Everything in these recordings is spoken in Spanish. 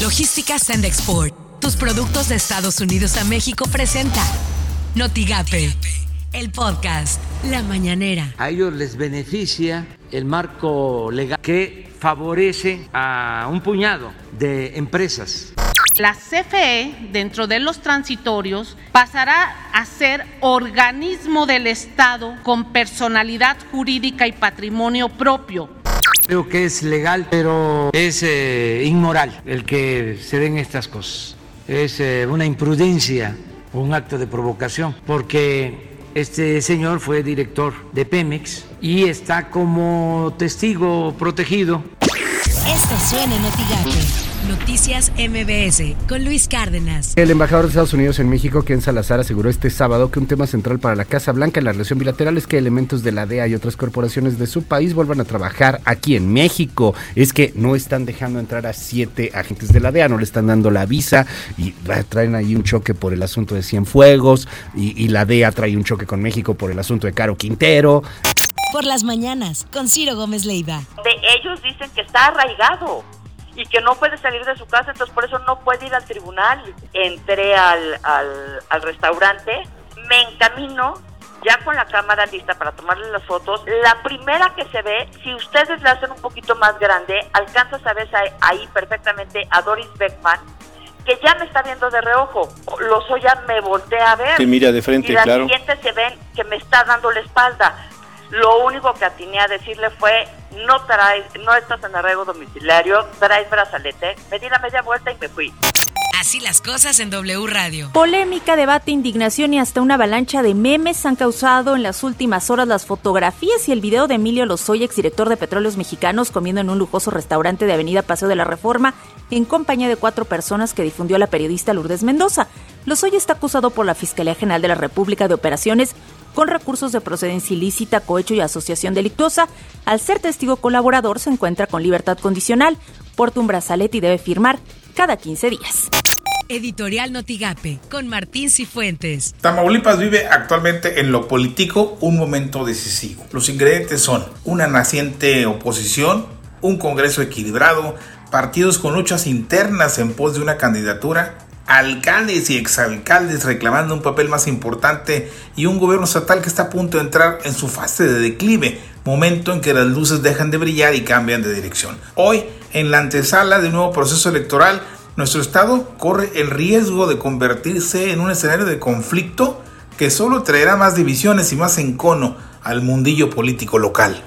Logística Send Export. Tus productos de Estados Unidos a México presenta Notigape, el podcast La Mañanera. A ellos les beneficia el marco legal que favorece a un puñado de empresas. La CFE, dentro de los transitorios, pasará a ser organismo del Estado con personalidad jurídica y patrimonio propio Creo que es legal, pero es eh, inmoral el que se den estas cosas. Es eh, una imprudencia, un acto de provocación, porque este señor fue director de Pemex y está como testigo protegido. Esto suena en Noticias MBS con Luis Cárdenas. El embajador de Estados Unidos en México, Ken Salazar, aseguró este sábado que un tema central para la Casa Blanca en la relación bilateral es que elementos de la DEA y otras corporaciones de su país vuelvan a trabajar aquí en México. Es que no están dejando entrar a siete agentes de la DEA, no le están dando la visa y traen ahí un choque por el asunto de Cienfuegos y, y la DEA trae un choque con México por el asunto de Caro Quintero. Por las mañanas, con Ciro Gómez Leiva. De ellos dicen que está arraigado y que no puede salir de su casa, entonces por eso no puede ir al tribunal. Entré al, al, restaurante, me encamino ya con la cámara lista para tomarle las fotos. La primera que se ve, si ustedes la hacen un poquito más grande, alcanzas a ver ahí perfectamente a Doris Beckman, que ya me está viendo de reojo. Los ya me voltea a ver. Que mira de frente, y la siguiente se ven que me está dando la espalda. Lo único que atiné a decirle fue, no traes, no estás en arraigo domiciliario, traes brazalete. Me di la media vuelta y me fui. Así las cosas en W Radio. Polémica, debate, indignación y hasta una avalancha de memes han causado en las últimas horas las fotografías y el video de Emilio Lozoya, exdirector de Petróleos Mexicanos, comiendo en un lujoso restaurante de Avenida Paseo de la Reforma en compañía de cuatro personas que difundió la periodista Lourdes Mendoza. Lozoya está acusado por la Fiscalía General de la República de operaciones con recursos de procedencia ilícita, cohecho y asociación delictuosa. Al ser testigo colaborador se encuentra con libertad condicional, porta un brazalete y debe firmar cada 15 días. Editorial Notigape con Martín Cifuentes. Tamaulipas vive actualmente en lo político un momento decisivo. Los ingredientes son una naciente oposición, un Congreso equilibrado, partidos con luchas internas en pos de una candidatura alcaldes y exalcaldes reclamando un papel más importante y un gobierno estatal que está a punto de entrar en su fase de declive, momento en que las luces dejan de brillar y cambian de dirección. Hoy, en la antesala de un nuevo proceso electoral, nuestro estado corre el riesgo de convertirse en un escenario de conflicto que solo traerá más divisiones y más encono al mundillo político local.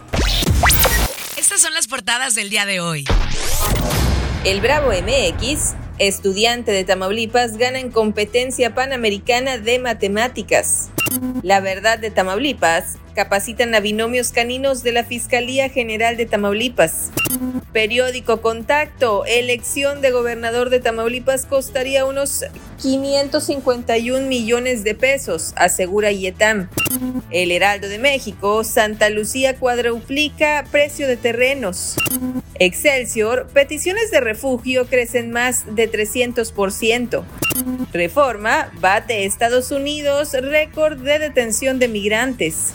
Estas son las portadas del día de hoy. El Bravo MX Estudiante de Tamaulipas gana en competencia panamericana de matemáticas. La verdad de Tamaulipas capacitan a binomios caninos de la Fiscalía General de Tamaulipas. Periódico Contacto, elección de gobernador de Tamaulipas costaría unos 551 millones de pesos, asegura IETAM. El Heraldo de México, Santa Lucía cuadruplica precio de terrenos. Excelsior, peticiones de refugio crecen más de 300%. Reforma, bate Estados Unidos, récord de detención de migrantes.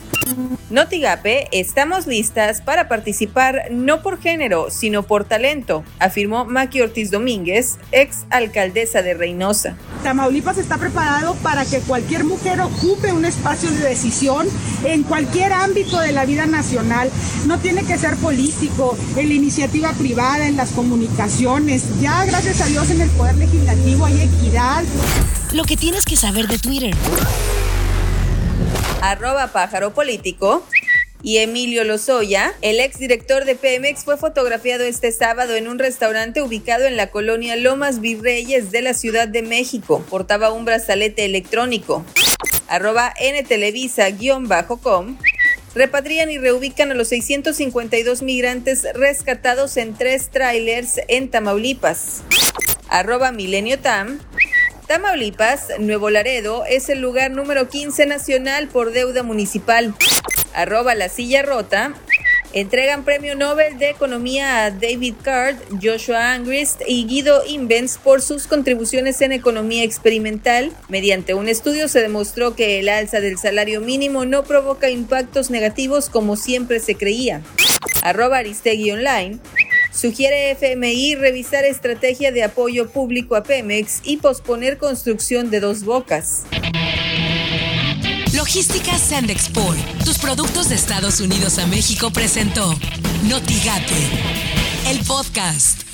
Notigape, estamos listas para participar no por género, sino por talento, afirmó Maki Ortiz Domínguez, ex alcaldesa de Reynosa. Tamaulipas está preparado para que cualquier mujer ocupe un espacio de decisión en cualquier ámbito de la vida nacional. No tiene que ser político, en la iniciativa privada, en las comunicaciones. Ya, gracias a Dios, en el Poder Legislativo hay equidad. Lo que tienes que saber de Twitter arroba pájaro político. Y Emilio Lozoya, el exdirector de Pemex, fue fotografiado este sábado en un restaurante ubicado en la colonia Lomas Virreyes de la Ciudad de México. Portaba un brazalete electrónico. Arroba ntelevisa-com. Repatrian y reubican a los 652 migrantes rescatados en tres trailers en Tamaulipas. Arroba Milenio Tam. Tamaulipas, Nuevo Laredo, es el lugar número 15 nacional por deuda municipal. Arroba la silla rota. Entregan premio Nobel de Economía a David Card, Joshua Angrist y Guido Invens por sus contribuciones en economía experimental. Mediante un estudio se demostró que el alza del salario mínimo no provoca impactos negativos como siempre se creía. Arroba Aristegui Online. Sugiere FMI revisar estrategia de apoyo público a Pemex y posponer construcción de dos bocas. Logística Sandexport, tus productos de Estados Unidos a México presentó Notigate, el podcast.